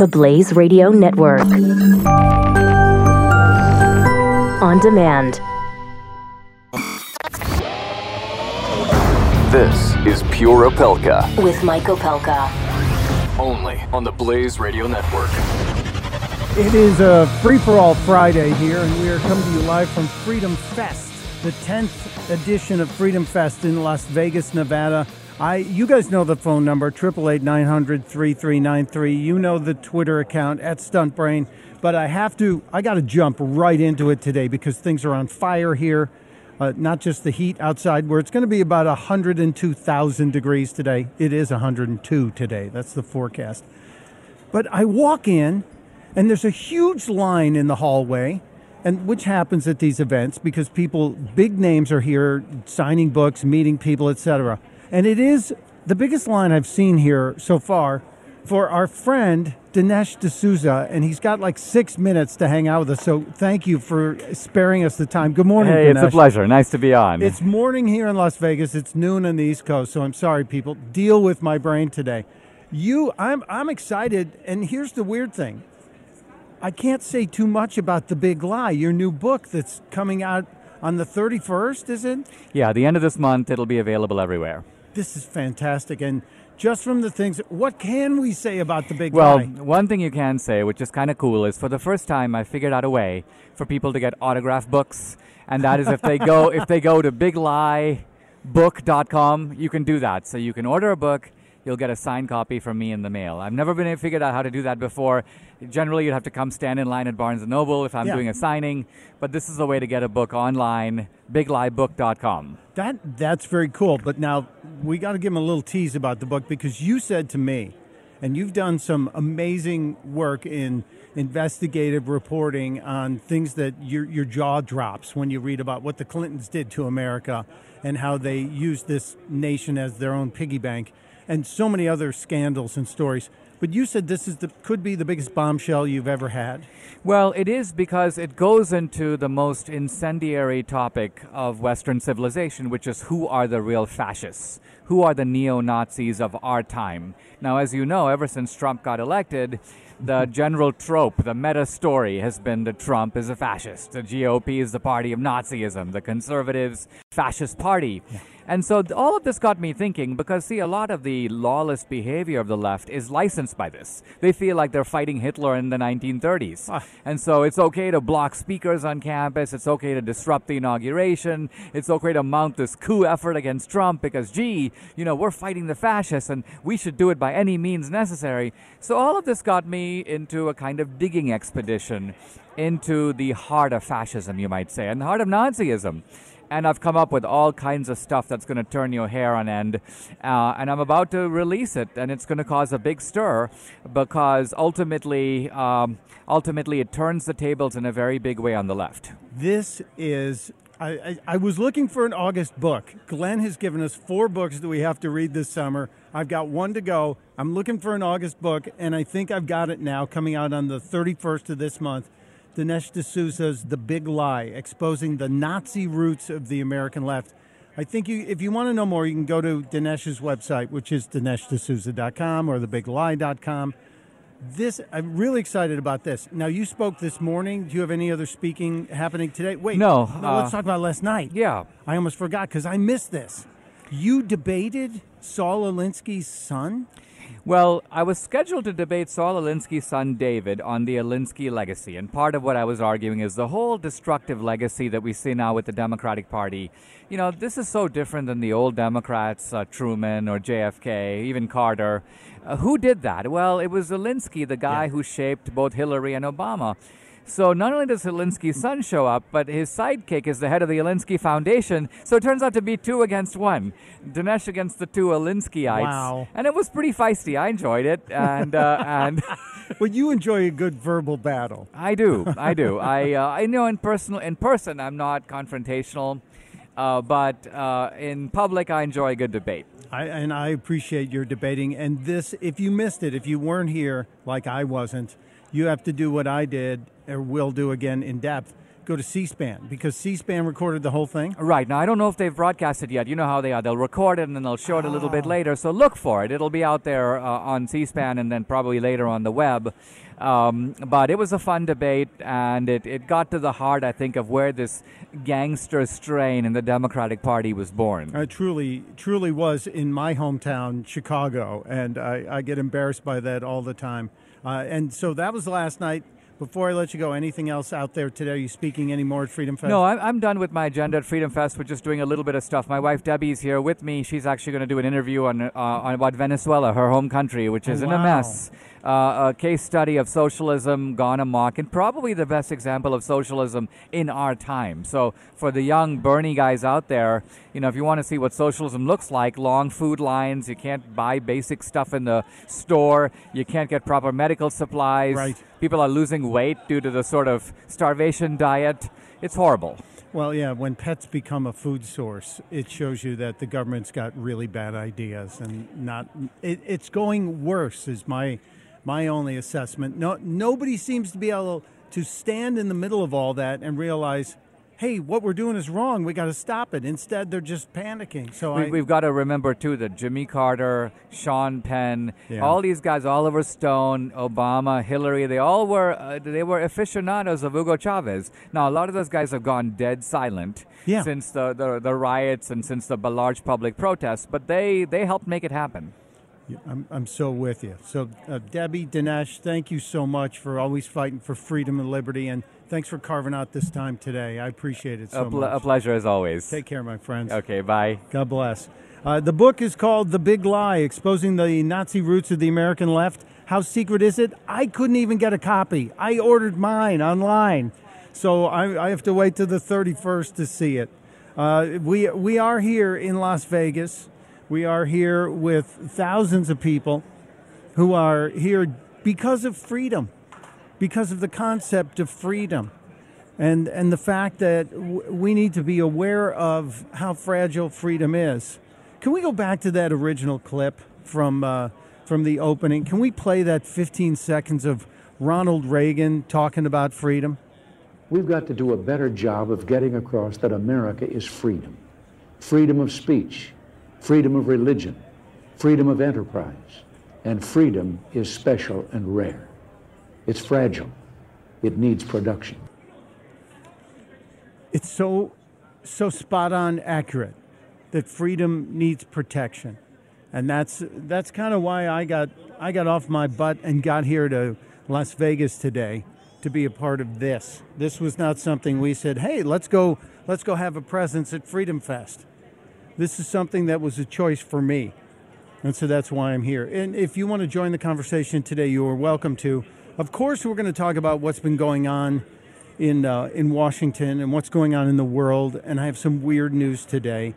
The Blaze Radio Network. On demand. This is Pure Opelka, With Mike Opelka. only on the Blaze Radio Network. It is a free for all Friday here, and we are coming to you live from Freedom Fest, the 10th edition of Freedom Fest in Las Vegas, Nevada. I, you guys know the phone number, 888 900 3393. You know the Twitter account at Stuntbrain. But I have to, I got to jump right into it today because things are on fire here. Uh, not just the heat outside, where it's going to be about 102,000 degrees today. It is 102 today. That's the forecast. But I walk in, and there's a huge line in the hallway, and which happens at these events because people, big names are here, signing books, meeting people, etc. And it is the biggest line I've seen here so far for our friend Dinesh D'Souza, and he's got like six minutes to hang out with us. So thank you for sparing us the time. Good morning, Hey, it's a pleasure. Nice to be on. It's morning here in Las Vegas. It's noon on the East Coast, so I'm sorry, people. Deal with my brain today. You, I'm, I'm excited, and here's the weird thing. I can't say too much about the Big Lie, your new book that's coming out on the 31st. Is it? yeah, the end of this month, it'll be available everywhere. This is fantastic, and just from the things, what can we say about the Big Well, Lie? one thing you can say, which is kind of cool, is for the first time, I figured out a way for people to get autograph books, and that is if they go if they go to bigliebook.com, you can do that. So you can order a book. You'll get a signed copy from me in the mail. I've never been able to figure out how to do that before. Generally, you'd have to come stand in line at Barnes and Noble if I'm Yeah. doing a signing, but this is a way to get a book online. Bigliebook.com. That that's very cool. But now we got to give him a little tease about the book because you said to me, and you've done some amazing work in investigative reporting on things that your your jaw drops when you read about what the Clintons did to America and how they used this nation as their own piggy bank, and so many other scandals and stories. But you said this is the could be the biggest bombshell you've ever had. Well, it is because it goes into the most incendiary topic of Western civilization, which is who are the real fascists? Who are the neo Nazis of our time? Now, as you know, ever since Trump got elected, the general trope, the meta story has been that Trump is a fascist. The GOP is the party of Nazism, the conservatives, fascist party. And so all of this got me thinking because, see, a lot of the lawless behavior of the left is licensed by this. They feel like they're fighting Hitler in the 1930s. Ah. And so it's okay to block speakers on campus. It's okay to disrupt the inauguration. It's okay to mount this coup effort against Trump because, gee, you know, we're fighting the fascists and we should do it by any means necessary. So all of this got me into a kind of digging expedition into the heart of fascism, you might say, and the heart of Nazism and I've come up with all kinds of stuff that's going to turn your hair on end. Uh, and I'm about to release it, and it's going to cause a big stir because ultimately, um, ultimately, it turns the tables in a very big way on the left. This is. I, I, I was looking for an August book. Glenn has given us four books that we have to read this summer. I've got one to go. I'm looking for an August book, and I think I've got it now, coming out on the 31st of this month. Dinesh D'Souza's The Big Lie, exposing the Nazi roots of the American left. I think you, if you want to know more, you can go to Dinesh's website, which is DineshD'Souza.com or TheBigLie.com. This, I'm really excited about this. Now, you spoke this morning. Do you have any other speaking happening today? Wait, No, no uh, let's talk about last night. Yeah. I almost forgot because I missed this. You debated Saul Alinsky's son. Well, I was scheduled to debate Saul Alinsky's son David on the Alinsky legacy, and part of what I was arguing is the whole destructive legacy that we see now with the Democratic Party. You know, this is so different than the old Democrats, uh, Truman or JFK, even Carter. Uh, who did that? Well, it was Alinsky, the guy who shaped both Hillary and Obama. So not only does Alinsky's son show up, but his sidekick is the head of the Alinsky Foundation. So it turns out to be two against one. Dinesh against the two Alinskyites. Wow. And it was pretty feisty. I enjoyed it. And, uh, and Well, you enjoy a good verbal battle. I do. I do. I, uh, I know in, personal, in person I'm not confrontational. Uh, but uh, in public, I enjoy a good debate. I, and I appreciate your debating. And this, if you missed it, if you weren't here like I wasn't, you have to do what I did or will do again in depth. go to C-SPAN because C-SPAN recorded the whole thing. Right. Now, I don't know if they've broadcast it yet. You know how they are. They'll record it and then they'll show it a little Ah. bit later. So look for it. It'll be out there uh, on C SPAN and then probably later on the web. Um, but it was a fun debate and it, it got to the heart, I think, of where this gangster strain in the Democratic Party was born. It truly, truly was in my hometown, Chicago, and I, I get embarrassed by that all the time. Uh, and so that was last night. Before I let you go, anything else out there today? Are you speaking any more at Freedom Fest? No, I'm, I'm done with my agenda at Freedom Fest. We're just doing a little bit of stuff. My wife Debbie's here with me. She's actually going to do an interview on uh, on about Venezuela, her home country, which is in a mess. Uh, a case study of socialism gone amok, and probably the best example of socialism in our time. So, for the young Bernie guys out there, you know, if you want to see what socialism looks like, long food lines, you can't buy basic stuff in the store, you can't get proper medical supplies. Right. People are losing weight due to the sort of starvation diet. It's horrible. Well, yeah, when pets become a food source, it shows you that the government's got really bad ideas and not. It, it's going worse, is my my only assessment. No, nobody seems to be able to stand in the middle of all that and realize, hey, what we're doing is wrong. We got to stop it. Instead, they're just panicking. So I, We, we've got to remember too that Jimmy Carter, Sean Penn, Yeah. all these guys, Oliver Stone, Obama, Hillary, they all were uh, they were aficionados of Hugo Chavez. Now a lot of those guys have gone dead silent Yeah. since the, the the riots and since the large public protests, but they they helped make it happen. I'm, I'm so with you. So, uh, Debbie, Dinesh, thank you so much for always fighting for freedom and liberty, and thanks for carving out this time today. I appreciate it so a, pl- much. a pleasure as always. Take care, my friends. Okay, bye. God bless. Uh, the book is called The Big Lie Exposing the Nazi Roots of the American Left. How secret is it? I couldn't even get a copy. I ordered mine online. So I, I have to wait till the 31st to see it. Uh, we, we are here in Las Vegas. We are here with thousands of people who are here because of freedom, because of the concept of freedom and and the fact that w- we need to be aware of how fragile freedom is. Can we go back to that original clip from uh, from the opening? Can we play that 15 seconds of Ronald Reagan talking about freedom? We've got to do a better job of getting across that America is freedom freedom of speech, freedom of religion, freedom of enterprise, and freedom is special and rare. It's fragile, it needs production. It's so so spot on accurate that freedom needs protection. And that's that's kind of why I got I got off my butt and got here to Las Vegas today to be a part of this. This was not something we said, "Hey, let's go let's go have a presence at Freedom Fest." This is something that was a choice for me. And so that's why I'm here. And if you want to join the conversation today, you are welcome to. Of course, we're going to talk about what's been going on in uh, in Washington and what's going on in the world. And I have some weird news today.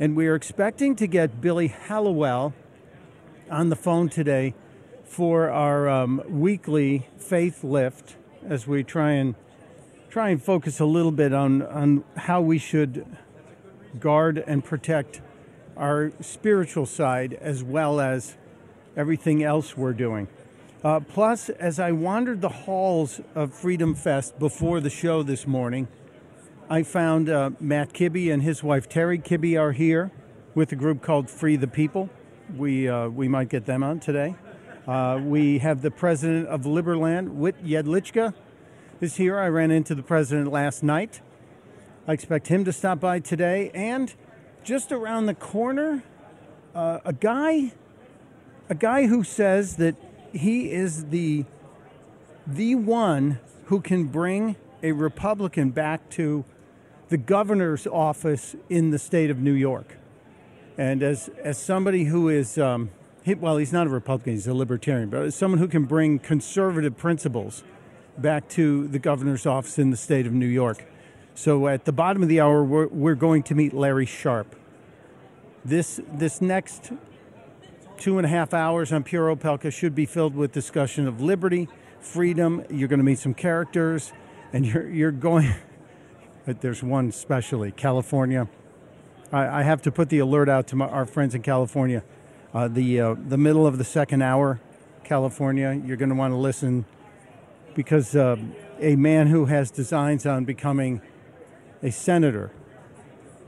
And we are expecting to get Billy Hallowell on the phone today for our um, weekly faith lift as we try and try and focus a little bit on on how we should guard and protect our spiritual side as well as everything else we're doing. Uh, plus, as I wandered the halls of Freedom Fest before the show this morning, I found uh, Matt Kibbe and his wife Terry Kibbe are here with a group called Free the People. We, uh, we might get them on today. Uh, we have the president of Liberland, Whit Jedlicka, is here. I ran into the president last night. I expect him to stop by today. And just around the corner, uh, a guy, a guy who says that he is the the one who can bring a Republican back to the governor's office in the state of New York. And as as somebody who is, um, he, well, he's not a Republican; he's a libertarian, but as someone who can bring conservative principles back to the governor's office in the state of New York. So at the bottom of the hour, we're, we're going to meet Larry Sharpe. This this next two and a half hours on Pure Opelka should be filled with discussion of liberty, freedom. You're going to meet some characters, and you're you're going. There's one especially California. I, I have to put the alert out to my, our friends in California. Uh, the uh, the middle of the second hour, California. You're going to want to listen because uh, a man who has designs on becoming a senator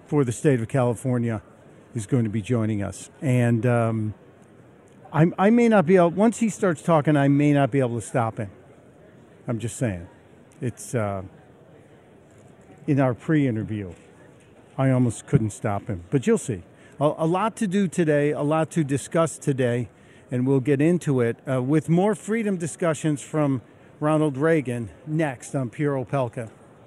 for the state of California is going to be joining us. And um, I, I may not be able, once he starts talking, I may not be able to stop him. I'm just saying. It's uh, in our pre interview. I almost couldn't stop him, but you'll see. A, a, lot to do today, a lot to discuss today, and we'll get into it uh, with more freedom discussions from Ronald Reagan next on Pure Opelka.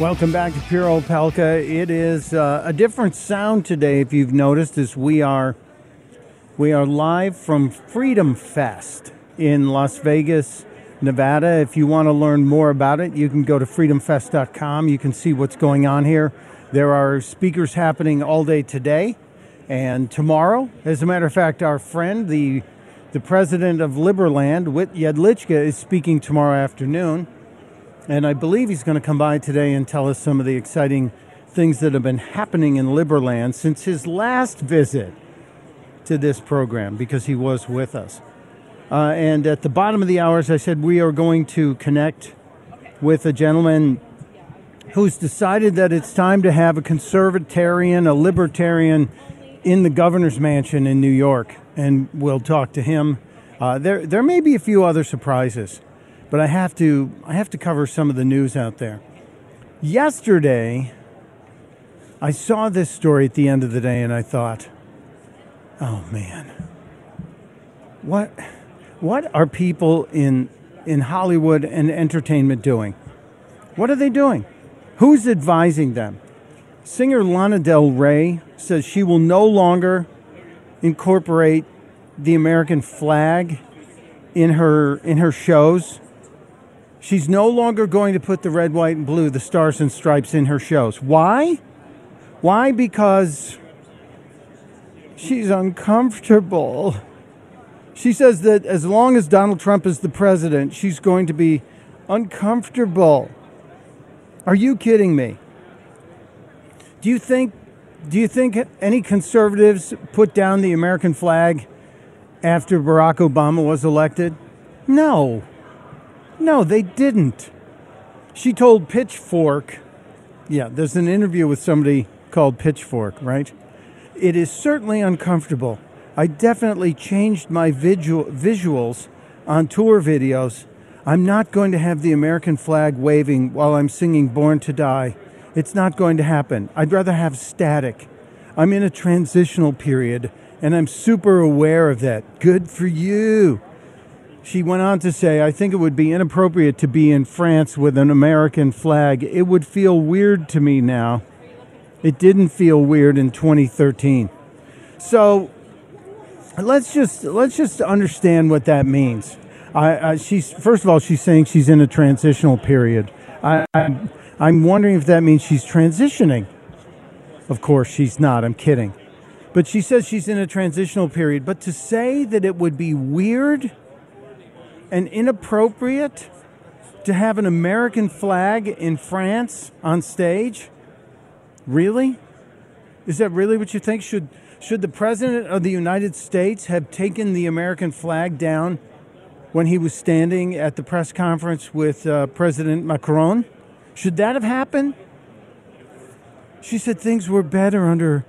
Welcome back to Pure Opelka. It is uh, a different sound today, if you've noticed, as we are we are live from Freedom Fest in Las Vegas, Nevada. If you want to learn more about it, you can go to freedomfest.com. You can see what's going on here. There are speakers happening all day today and tomorrow. As a matter of fact, our friend, the the president of Liberland, Whit Jedlicka, is speaking tomorrow afternoon. And I believe he's going to come by today and tell us some of the exciting things that have been happening in Liberland since his last visit to this program because he was with us. Uh, and at the bottom of the hour, as I said, we are going to connect with a gentleman who's decided that it's time to have a conservatarian, a libertarian in the governor's mansion in New York and we'll talk to him. Uh, there, there may be a few other surprises, but I have to, I have to cover some of the news out there. Yesterday, I saw this story at the end of the day, and I thought, "Oh man, what, what are people in in Hollywood and entertainment doing? What are they doing? Who's advising them?" Singer Lana Del Rey says she will no longer incorporate the American flag in her in her shows. She's no longer going to put the red, white, and blue, the stars and stripes in her shows. Why? Why? Because she's uncomfortable. She says that as long as Donald Trump is the president, she's going to be uncomfortable. Are you kidding me? Do you think do you think any conservatives put down the American flag after Barack Obama was elected? No. No, they didn't. She told Pitchfork, yeah, there's an interview with somebody called Pitchfork, right? It is certainly uncomfortable. I definitely changed my visual, visuals on tour videos. I'm not going to have the American flag waving while I'm singing Born to Die. It's not going to happen. I'd rather have static. I'm in a transitional period and I'm super aware of that. Good for you. She went on to say, I think it would be inappropriate to be in France with an American flag. It would feel weird to me now. It didn't feel weird in 2013. So let's just let's just understand what that means. I, I, she's first of all, she's saying she's in a transitional period. I, I, I'm wondering if that means she's transitioning. Of course, she's not. I'm kidding. But she says she's in a transitional period. But to say that it would be weird and inappropriate to have an American flag in France on stage? Really? Is that really what you think? Should should the president of the United States have taken the American flag down when he was standing at the press conference with uh, President Macron? Should that have happened? She said things were better under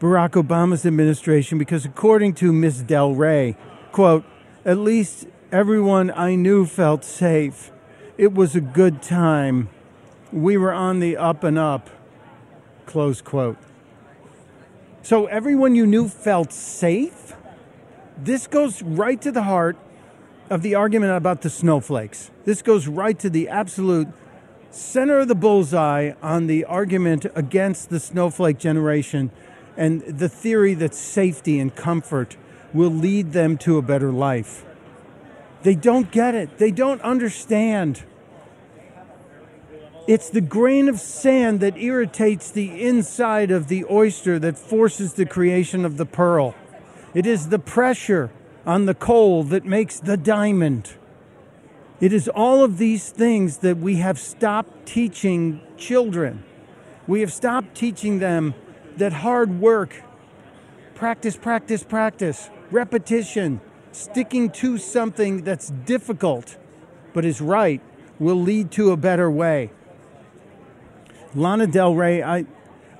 Barack Obama's administration because, according to Ms. Del Rey, quote, at least everyone I knew felt safe. It was a good time. We were on the up and up, close quote. So everyone you knew felt safe? This goes right to the heart of the argument about the snowflakes. This goes right to the absolute center of the bullseye on the argument against the snowflake generation and the theory that safety and comfort will lead them to a better life. They don't get it. They don't understand. It's the grain of sand that irritates the inside of the oyster that forces the creation of the pearl. It is the pressure on the coal that makes the diamond. It is all of these things that we have stopped teaching children. We have stopped teaching them that hard work, practice, practice, practice, repetition, sticking to something that's difficult but is right will lead to a better way. Lana Del Rey, I,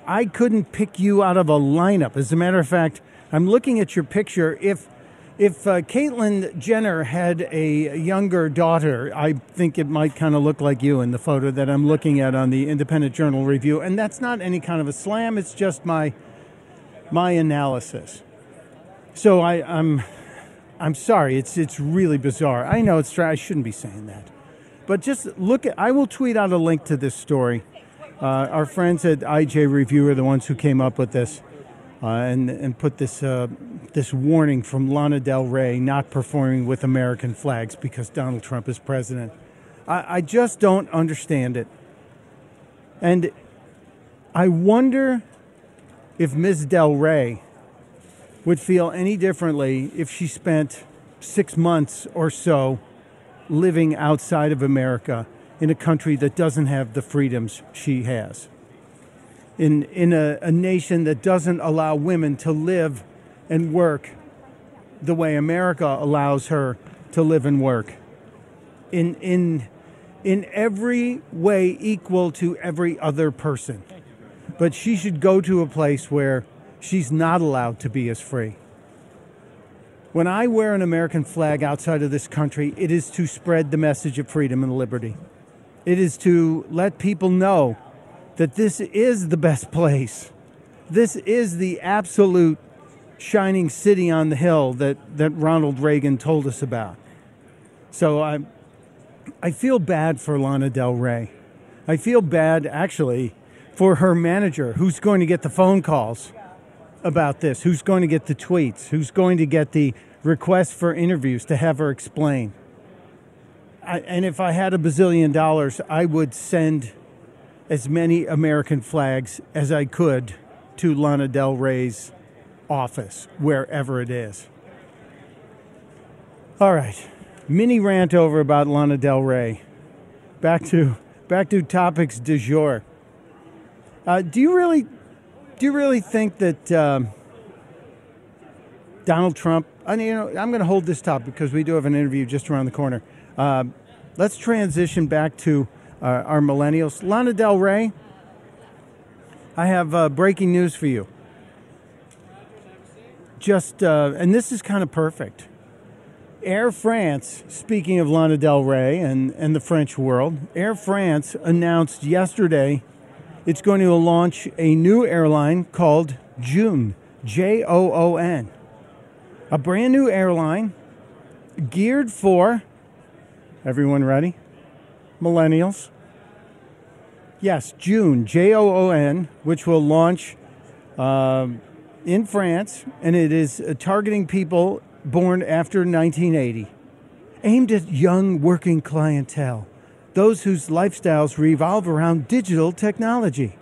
I couldn't pick you out of a lineup. As a matter of fact, I'm looking at your picture. If if uh, Caitlyn Jenner had a younger daughter, I think it might kind of look like you in the photo that I'm looking at on the Independent Journal review. And that's not any kind of a slam. It's just my my analysis. So I, I'm I'm sorry. It's it's really bizarre. I know it's I shouldn't be saying that, but just look at. I will tweet out a link to this story. Uh, our friends at IJ Review are the ones who came up with this uh, and and put this uh, this warning from Lana Del Rey not performing with American flags because Donald Trump is president. I, I just don't understand it, and I wonder if Ms. Del Rey would feel any differently if she spent six months or so living outside of America in a country that doesn't have the freedoms she has in, in a, a nation that doesn't allow women to live and work the way America allows her to live and work. In, in, in every way equal to every other person. But she should go to a place where she's not allowed to be as free. When I wear an American flag outside of this country, it is to spread the message of freedom and liberty. It is to let people know that this is the best place. This is the absolute shining city on the hill that, that Ronald Reagan told us about. So I, I feel bad for Lana Del Rey. I feel bad, actually, for her manager who's going to get the phone calls about this, who's going to get the tweets, who's going to get the requests for interviews to have her explain. I, and if I had a bazillion dollars, I would send as many American flags as I could to Lana Del Rey's office, wherever it is. All right, mini rant over about Lana Del Rey. Back to back to topics du jour. Uh, do you really do you really think that um, Donald Trump? I mean, you know, I'm going to hold this topic because we do have an interview just around the corner. Uh, let's transition back to uh, our millennials. Lana Del Rey, I have uh, breaking news for you. Just, uh, and this is kind of perfect. Air France, speaking of Lana Del Rey and, and the French world, Air France announced yesterday it's going to launch a new airline called Joon, J O O N. A brand new airline geared for, everyone ready? Millennials. Yes, Joon, J O O N, which will launch uh, in France, and it is uh, targeting people born after 1980, aimed at young working clientele, those whose lifestyles revolve around digital technology.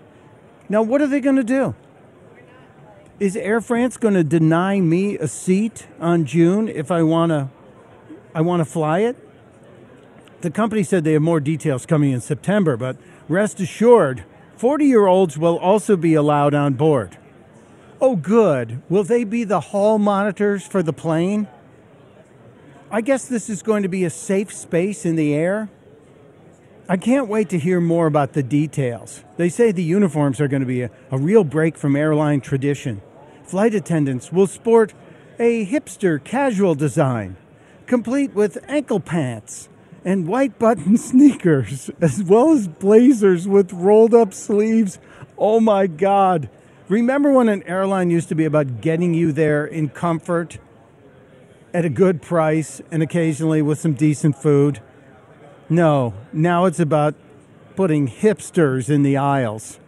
Now, what are they going to do? Is Air France going to deny me a seat on Joon if I want to I want to fly it? The company said they have more details coming in September, but rest assured, 40 year olds will also be allowed on board. Oh, good. Will they be the hall monitors for the plane? I guess this is going to be a safe space in the air. I can't wait to hear more about the details. They say the uniforms are going to be a, a real break from airline tradition. Flight attendants will sport a hipster casual design, complete with ankle pants and white button sneakers, as well as blazers with rolled up sleeves. Oh my God. Remember when an airline used to be about getting you there in comfort at a good price and occasionally with some decent food? No, now it's about putting hipsters in the aisles.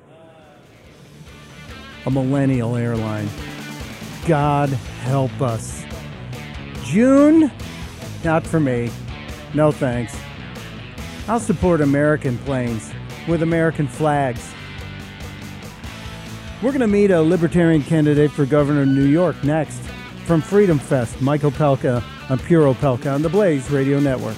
A millennial airline. God help us. Joon? Not for me. No thanks. I'll support American planes. with American flags. We're going to meet a libertarian candidate for governor of New York next. From Freedom Fest, Mike Opelka on Pure Opelka on the Blaze Radio Network.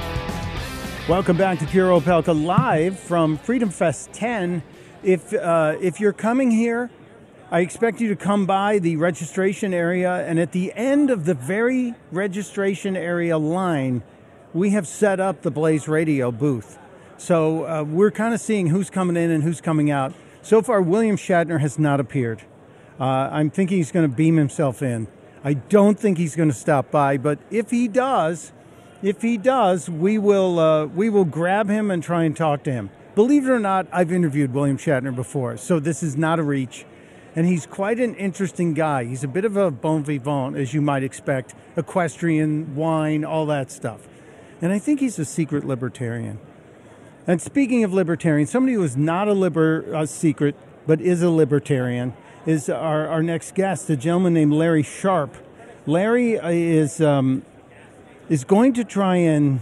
Welcome back to Pure Opelka live from Freedom Fest 10. If uh, if you're coming here, I expect you to come by the registration area, and at the end of the very registration area line, we have set up the Blaze Radio booth. So uh, we're kind of seeing who's coming in and who's coming out. So far, William Shatner has not appeared. Uh, I'm thinking he's going to beam himself in. I don't think he's going to stop by, but if he does, if he does, we will uh, we will grab him and try and talk to him. Believe it or not, I've interviewed William Shatner before, so this is not a reach. And he's quite an interesting guy. He's a bit of a bon vivant, as you might expect, equestrian, wine, all that stuff. And I think he's a secret libertarian. And speaking of libertarians, somebody who is not a liber secret but is a libertarian is our, our next guest, a gentleman named Larry Sharpe. Larry is um, is going to try and,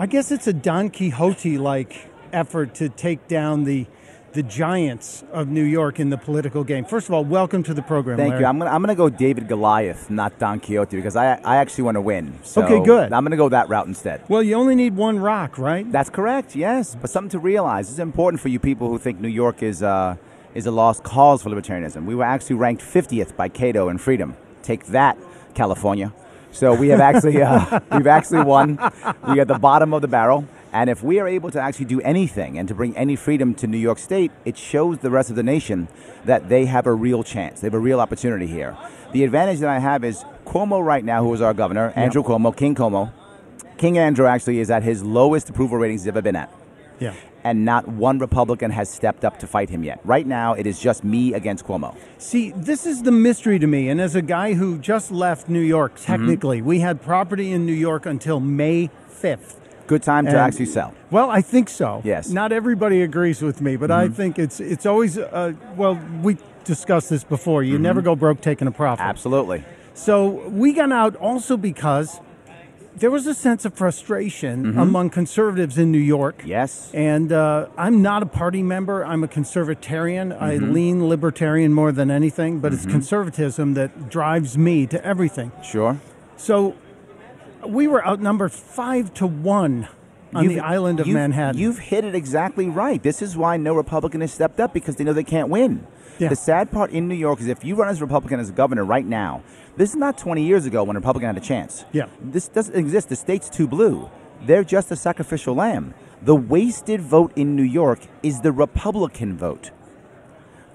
I guess it's a Don Quixote like effort to take down the the giants of New York in the political game. First of all, welcome to the program. Thank Larry. you. I'm gonna I'm gonna go David Goliath, not Don Quixote, because I I actually want to win. So Okay, good. I'm gonna go that route instead. well, you only need one rock, right? That's correct. Yes, but something to realize. It's important for you people who think New York is uh, is a lost cause for libertarianism. We were actually ranked 50th by Cato in freedom. Take that, California. So we have actually uh, we've actually won. We at the bottom of the barrel. And if we are able to actually do anything and to bring any freedom to New York State, it shows the rest of the nation that they have a real chance. They have a real opportunity here. The advantage that I have is Cuomo right now, who is our governor, Andrew Cuomo, King Cuomo. King Andrew actually is at his lowest approval ratings he's ever been at. yeah. And not one Republican has stepped up to fight him yet. Right now, it is just me against Cuomo. See, this is the mystery to me. And as a guy who just left New York, Mm-hmm. technically, we had property in New York until May 5th. Good time to And- actually sell. Well, I think so. Yes. Mm-hmm. Not everybody agrees with me, but I think it's it's always uh, well. We discussed this before. You never go broke taking a profit. Mm-hmm. Absolutely. So we got out also because there was a sense of frustration among conservatives in New York. Mm-hmm. Yes. And uh, I'm not a party member. I'm a conservatarian. I Mm-hmm. lean libertarian more than anything, but it's conservatism that drives me to everything. Sure. So we were outnumbered five to one on You've- the island of Manhattan. You've hit it exactly right. This is why no Republican has stepped up because they know they can't win. Yeah. The sad part in New York is if you run as a Republican as a governor right now, this is not 20 years ago when a Republican had a chance. Yeah. This doesn't exist. The state's too blue. They're just a sacrificial lamb. The wasted vote in New York is the Republican vote.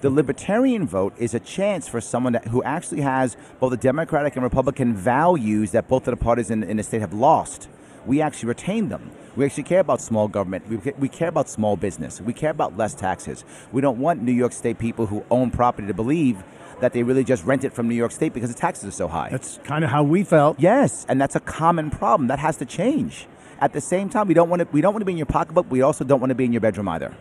The libertarian vote is a chance for someone that, who actually has both the Democratic and Republican values that both of the parties in, in the state have lost. We actually retain them. We actually care about small government. We, we care about small business. We care about less taxes. We don't want New York State people who own property to believe that they really just rent it from New York State because the taxes are so high. That's kind of how we felt. Yes, and that's a common problem. That has to change. At the same time, we don't want to we don't want to be in your pocketbook. We also don't want to be in your bedroom either.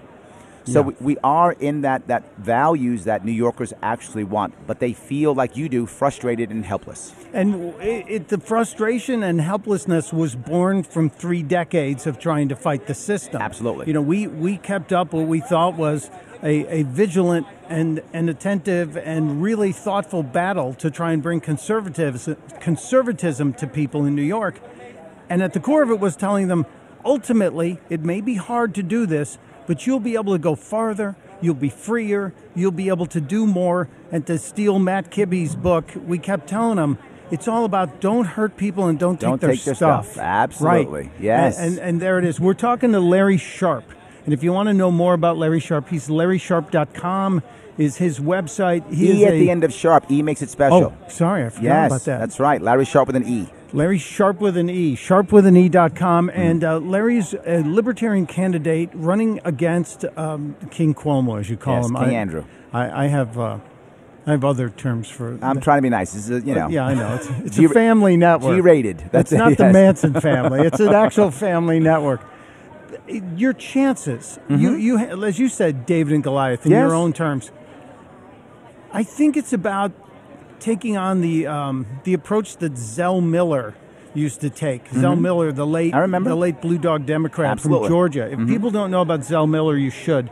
So Yeah. we, we are in that that values that New Yorkers actually want, but they feel like you do, frustrated and helpless. And it, it, the frustration and helplessness was born from three decades of trying to fight the system. Absolutely. You know, we, we kept up what we thought was a, a vigilant and, and attentive and really thoughtful battle to try and bring conservatives, conservatism to people in New York. And at the core of it was telling them ultimately, it may be hard to do this, but you'll be able to go farther, you'll be freer, you'll be able to do more. And to steal Matt Kibbe's book, we kept telling them it's all about don't hurt people and don't, Don't take their take their stuff. stuff. Absolutely. Right. Yes. And, and, and there it is. We're talking to Larry Sharpe. And if you want to know more about Larry Sharpe, he's larrysharp.com is his website. He E at a- the end of sharp. E makes it special. Oh, sorry, I forgot yes, about that. that's right. Larry Sharpe with an E. Larry Sharpe with an E, sharpwithan E.com. Mm-hmm. And uh, Larry's a libertarian candidate running against um, King Cuomo, as you call Yes, him. King I, Andrew. I, I have uh, I have other terms for. I'm trying to be nice. This is, you know, yeah, I know. It's, it's G- a family network. G-rated. That's That's it, not the yes. Manson family. It's an actual family network. Your chances, you, you, as you said, David and Goliath, in Mm-hmm. Yes. your own terms. I think it's about taking on the um, the approach that Zell Miller used to take. Zell Miller, the late, Mm-hmm. I remember. the late Blue Dog Democrat Absolutely. from Georgia. If Mhm. people don't know about Zell Miller, you should.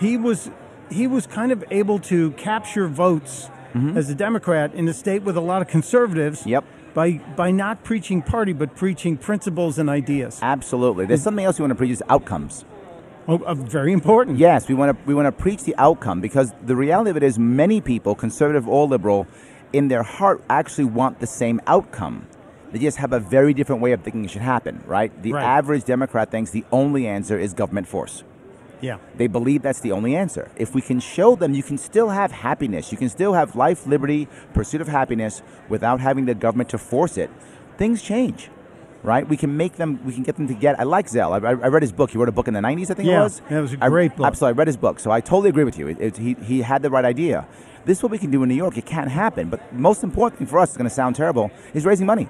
He was he was kind of able to capture votes as a Democrat in a state with a lot of conservatives. Mm-hmm. Yep. By by not preaching party, but preaching principles and ideas. Absolutely. There's something else we want to preach is outcomes. Oh, uh, very important. Yes, we want to we want to preach the outcome because the reality of it is many people, conservative or liberal, in their heart actually want the same outcome. They just have a very different way of thinking it should happen, right? The Right. average Democrat thinks the only answer is government force. Yeah. They believe that's the only answer. If we can show them you can still have happiness, you can still have life, liberty, pursuit of happiness without having the government to force it, things change. Right? We can make them, we can get them to get. I like Zell. I, I I read his book. He wrote a book in the 90s, I think Yeah, it was. yeah, it was a I- great book. Absolutely. I read his book. So I totally agree with you. It, it, he, he had the right idea. This is what we can do in New York. It can't happen. But most important thing for us, it's going to sound terrible, is raising money.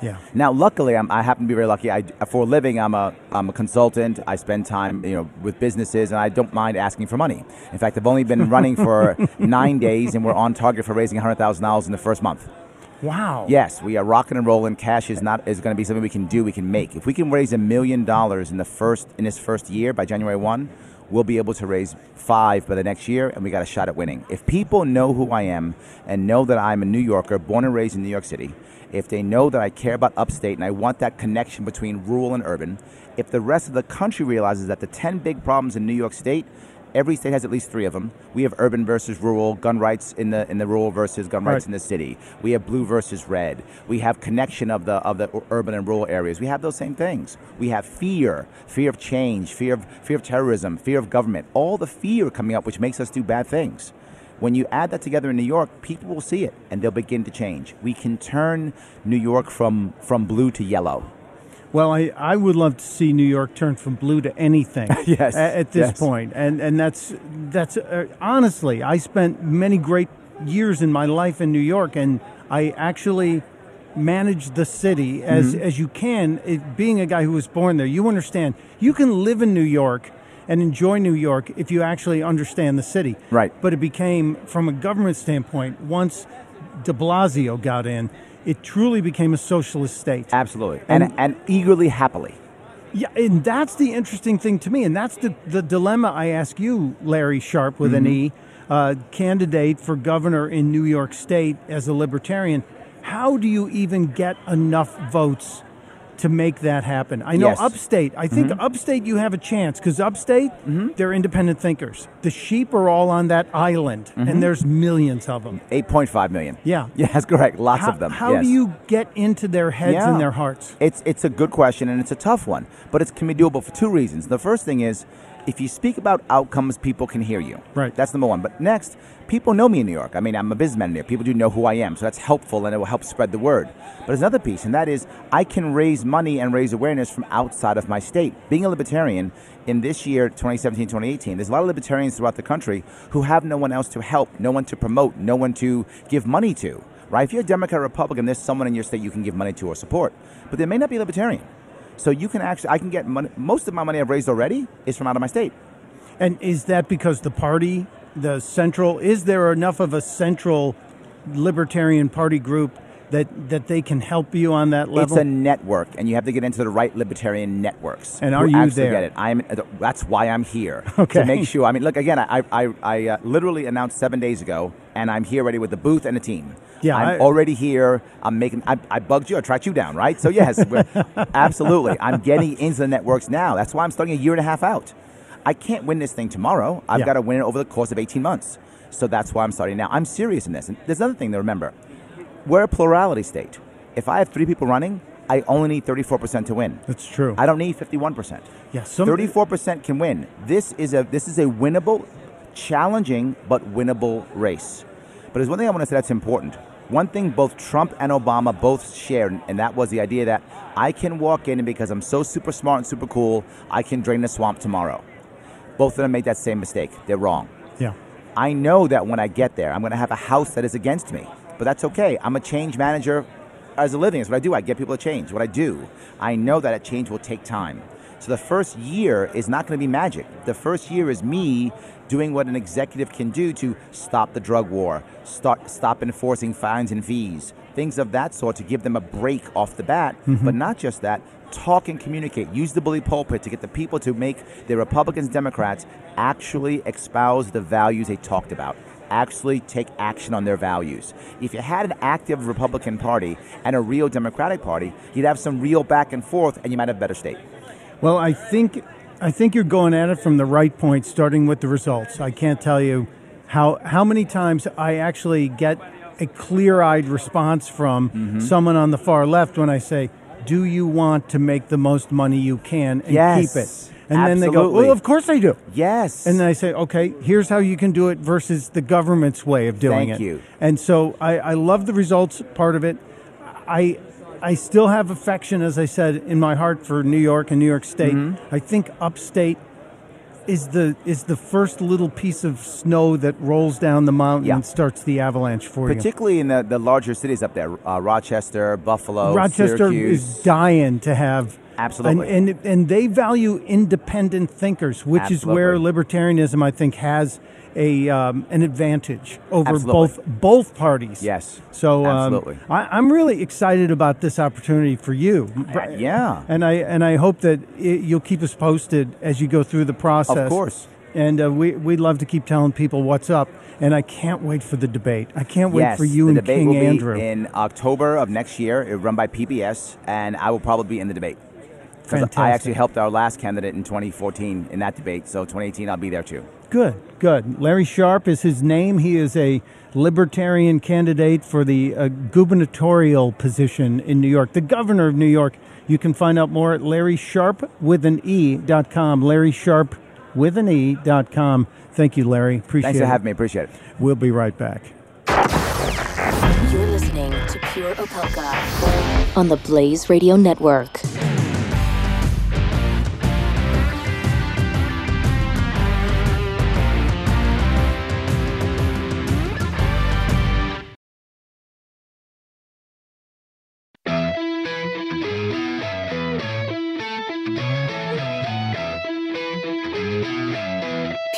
Yeah. Now, luckily, I'm, I happen to be very lucky. I, for a living, I'm a, I'm a consultant. I spend time, you know, with businesses, and I don't mind asking for money. In fact, I've only been running for nine days, and we're on target for raising $100,000 in the first month. Wow. Yes, we are rocking and rolling. Cash is not is going to be something we can do. We can make. If we can raise a million dollars in the first in this first year by January one, we'll be able to raise five by the next year, and we got a shot at winning. If people know who I am and know that I'm a New Yorker, born and raised in New York City, if they know that I care about upstate and I want that connection between rural and urban, if the rest of the country realizes that the ten big problems in New York State Every state has at least three of them. We have urban versus rural, gun rights in the in the rural versus gun rights Right. in the city. We have blue versus red. We have connection of the of the urban and rural areas. We have those same things. We have fear, fear of change, fear of fear of terrorism, fear of government. All the fear coming up, which makes us do bad things. When you add that together in New York, people will see it and they'll begin to change. We can turn New York from from blue to yellow. Well, I, I would love to see New York turn from blue to anything. Yes, a- At, this yes. point. and and that's that's uh, honestly, I spent many great years in my life in New York, and I actually managed the city as Mm-hmm. as you can. It, being a guy who was born there, you understand. You can live in New York and enjoy New York if you actually understand the city. Right. But it became, from a government standpoint, once De Blasio got in. It truly became a socialist state. Absolutely. And And- and, eagerly happily. Yeah, and that's the interesting thing to me, and that's the, the dilemma I ask you, Larry Sharpe with an E, uh, candidate for governor in New York State as a libertarian. How do you even get enough votes to make that happen? I know Yes. upstate. I think mm-hmm. upstate you have a chance because upstate mm-hmm. they're independent thinkers. The sheep are all on that island, and mm-hmm. there's millions of them. 8.5 million. Yeah. Yeah, that's correct. Lots How, of them. how yes. do you get into their heads Yeah. and their hearts? It's it's a good question and it's a tough one, but it can be doable for two reasons. The first thing is, if you speak about outcomes, people can hear you. Right. That's number one. But next, people know me in New York. I mean, I'm a businessman in New York. People do know who I am, so that's helpful and it will help spread the word. But there's another piece, and that is I can raise money and raise awareness from outside of my state. Being a libertarian in this year, 2017, 2018, there's a lot of libertarians throughout the country who have no one else to help, no one to promote, no one to give money to. Right? If you're a Democrat or Republican, there's someone in your state you can give money to or support. But they may not be libertarian. So you can actually, I can get money. Most of my money I've raised already is from out of my state. And is that because the party, the central, is there enough of a central libertarian party group that, that they can help you on that level? It's a network, and you have to get into the right libertarian networks. And are you actually there? Get it? I'm. That's why I'm here Okay. to make sure. I mean, look again. I I, I uh, literally announced seven days ago, and I'm here ready with the booth and a team. Yeah, I'm I- already here. I'm making. I, I bugged you. I tracked you down, right? So yes, absolutely. I'm getting into the networks now. That's why I'm starting a year and a half out. I can't win this thing tomorrow. I've Yeah. got to win it over the course of 18 months. So that's why I'm starting now. I'm serious in this. And there's another thing to remember. We're a plurality state. If I have three people running, I only need 34% to win. That's true. I don't need 51%. yeah, some, 34% can win. This is a this is a winnable, challenging but winnable race. But there's one thing I want to say that's important. One thing both Trump and Obama both shared, and that was the idea that I can walk in and because I'm so super smart and super cool, I can drain the swamp tomorrow. Both of them made that same mistake. They're wrong. Yeah. I know that when I get there, I'm going to have a house that is against me. But that's okay. I'm a change manager as a living. It's what I do. I get people to change. What I do, I know that a change will take time. So the first year is not going to be magic. The first year is me doing what an executive can do to stop the drug war, start stop enforcing fines and fees, things of that sort to give them a break off the bat. Mm-hmm. But not just that, talk and communicate. Use the bully pulpit to get the people to make the Republicans, Democrats actually espouse the values they talked about. Actually take action on their values. If you had an active Republican Party and a real Democratic Party, you'd have some real back and forth and you might have a better state. Well, I think I think you're going at it from the right point, starting with the results. I can't tell you how how many times I actually get a clear-eyed response from Mm-hmm. someone on the far left when I say, "Do you want to make the most money you can and Yes, keep it?" And then they go, "Well, of course I do." Yes. And then I say, okay, here's how you can do it versus the government's way of doing Thank it. you. And so I, I love the results part of it. I I still have affection, as I said, in my heart for New York and New York State. Mm-hmm. I think upstate is the is the first little piece of snow that rolls down the mountain Yeah. and starts the avalanche for you. particularly in the, the larger cities up there, uh, Rochester, Buffalo, Rochester Syracuse. is dying to have Absolutely. and, and and they value independent thinkers, which is where libertarianism I think has a um, an advantage over Absolutely. both both parties. Yes. So um, Absolutely. I, I'm really excited about this opportunity for you. Uh, yeah. And I and I hope that i you'll keep us posted as you go through the process. Of course. And uh, we we'd love to keep telling people what's up. And I can't wait for the debate. I can't wait yes, for you and King Andrew. in October of next year. It'll run by PBS, and I will probably be in the debate. 'Cause I actually helped our last candidate in 2014 in that debate, so 2018 I'll be there too. Good, good. Larry Sharpe is his name. He is a libertarian candidate for the uh, gubernatorial position in New York, the governor of New York. You can find out more at larrysharp with an E dot com. Larry Sharp with an E dot com. Thank you, Larry. Appreciate Thanks it. for having me. Appreciate it. We'll be right back. You're listening to Pure Opelka on the Blaze Radio Network.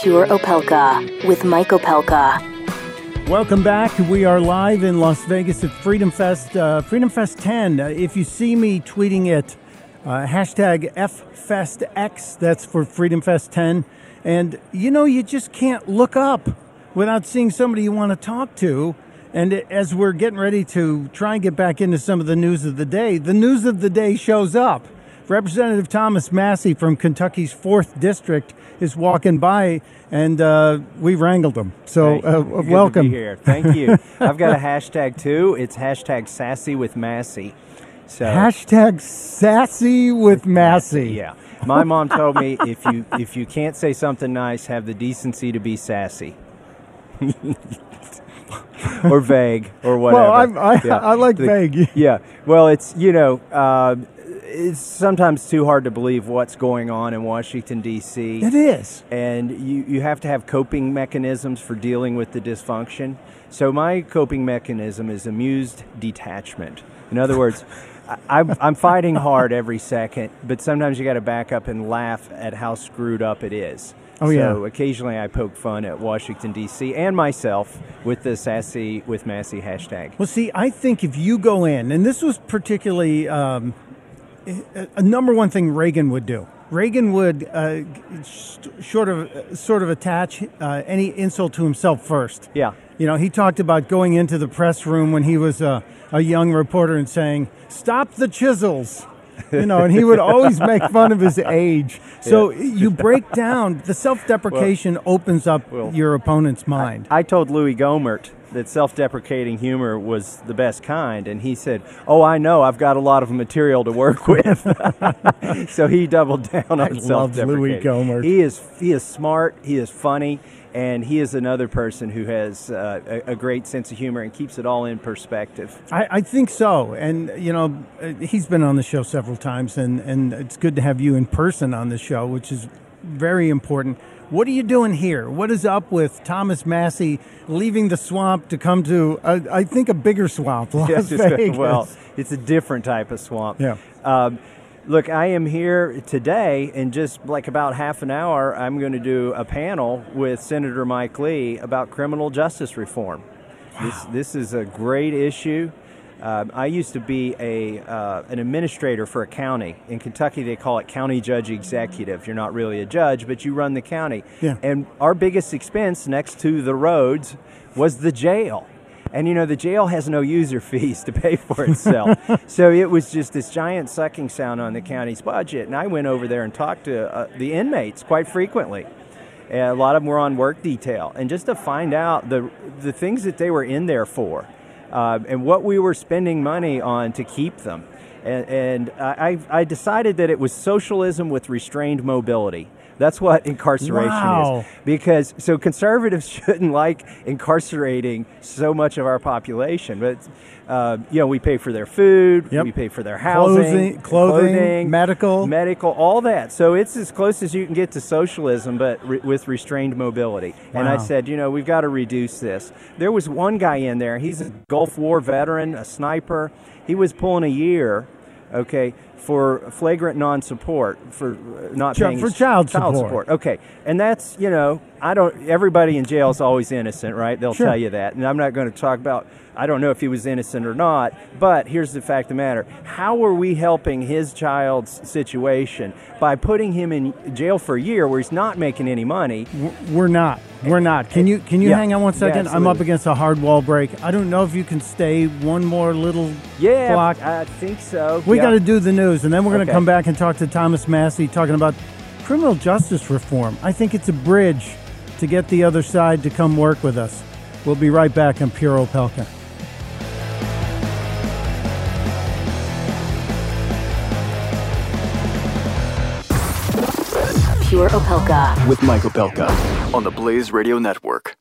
Pure Opelka with Mike Opelka. Welcome back. We are live in Las Vegas at Freedom Fest, uh, Freedom Fest 10. Uh, if you see me tweeting it, uh, hashtag FFestX, that's for Freedom Fest 10. And you know, you just can't look up without seeing somebody you want to talk to. And as we're getting ready to try and get back into some of the news of the day, the news of the day shows up. Representative Thomas Massie from Kentucky's 4th District is walking by, and uh, we wrangled him. So, uh, welcome. be here. Thank you. I've got a hashtag too. It's hashtag sassy with Massie. So Hashtag sassy with Massie. yeah, my mom told me if you if you can't say something nice, have the decency to be sassy. or vague or whatever. Well, I'm, I, Yeah. I like The- vague. Yeah. Well, it's you know, uh, it's sometimes too hard to believe what's going on in Washington D.C. It is. and you, you have to have coping mechanisms for dealing with the dysfunction. So my coping mechanism is amused detachment. In other words, I'm, I'm fighting hard every second, but sometimes you got to back up and laugh at how screwed up it is. Oh, so yeah. occasionally I poke fun at Washington D.C. and myself with the sassy with Massie hashtag. Well, see, I think if you go in, and this was particularly um, a, number one thing Reagan would do. Reagan would uh, sort of sort of attach uh, any insult to himself first. Yeah. You know, he talked about going into the press room when he was a, a young reporter and saying, "Stop the chisels." You know, and he would always make fun of his age. So you break down the self-deprecation opens up Well, your opponent's mind. I told Louis Gohmert that self-deprecating humor was the best kind, and he said, "Oh, I know. I've got a lot of material to work with." so he doubled down on I love self-deprecating. Louis Gohmert. He is he is smart. He is funny, And he is another person who has uh, a, a great sense of humor and keeps it all in perspective. I, I think so. And, you know, he's been on the show several times, and, and it's good to have you in person on the show, which is very important. What are you doing here? What is up with Thomas Massie leaving the swamp to come to, uh, I think, a bigger swamp, Las Yes, Vegas? well, it's a different type of swamp. Yeah. Um, look, I am here today, in just like about half an hour, I'm going to do a panel with Senator Mike Lee about criminal justice reform. This this is a great issue. Um, I used to be a uh, an administrator for a county in Kentucky. They call it county judge executive. You're not really a judge, but you run the county. Yeah. And our biggest expense next to the roads was the jail. And you know, the jail has no user fees to pay for itself. so it was just this giant sucking sound on the county's budget. And I went over there and talked to uh, the inmates quite frequently. And a lot of them were on work detail. And just to find out the, the things that they were in there for uh, and what we were spending money on to keep them. And, and I, I decided that it was socialism with restrained mobility. That's what incarceration Wow. is. Because so conservatives shouldn't like incarcerating so much of our population, but uh, you know we pay for their food, Yep. we pay for their housing, Clothing- clothing, medical. medical, all that. So it's as close as you can get to socialism, but re- with restrained mobility. And I said, you know, we've got to reduce this. There was one guy in there. He's a Gulf War veteran, a sniper. He was pulling a year, okay, for flagrant non-support for uh, not Chi- paying for his- child support. Okay, and that's you know I don't. Everybody in jail is always innocent, right? They'll Sure. tell you that, and I'm not going to talk about. I don't know if he was innocent or not, but here's the fact of the matter: How are we helping his child's situation by putting him in jail for a year where he's not making any money? We're not. We're not. Can you can you Yeah. hang on one second? Yeah. I'm up against a hard wall break. I don't know if you can stay one more little Yeah, block. I think so. We Yeah. got to do the news, and then we're going to Okay. come back and talk to Thomas Massie talking about criminal justice reform. I think it's a bridge to get the other side to come work with us. We'll be right back on Pure Opelka. Pure Opelka. With Mike Opelka on the Blaze Radio Network.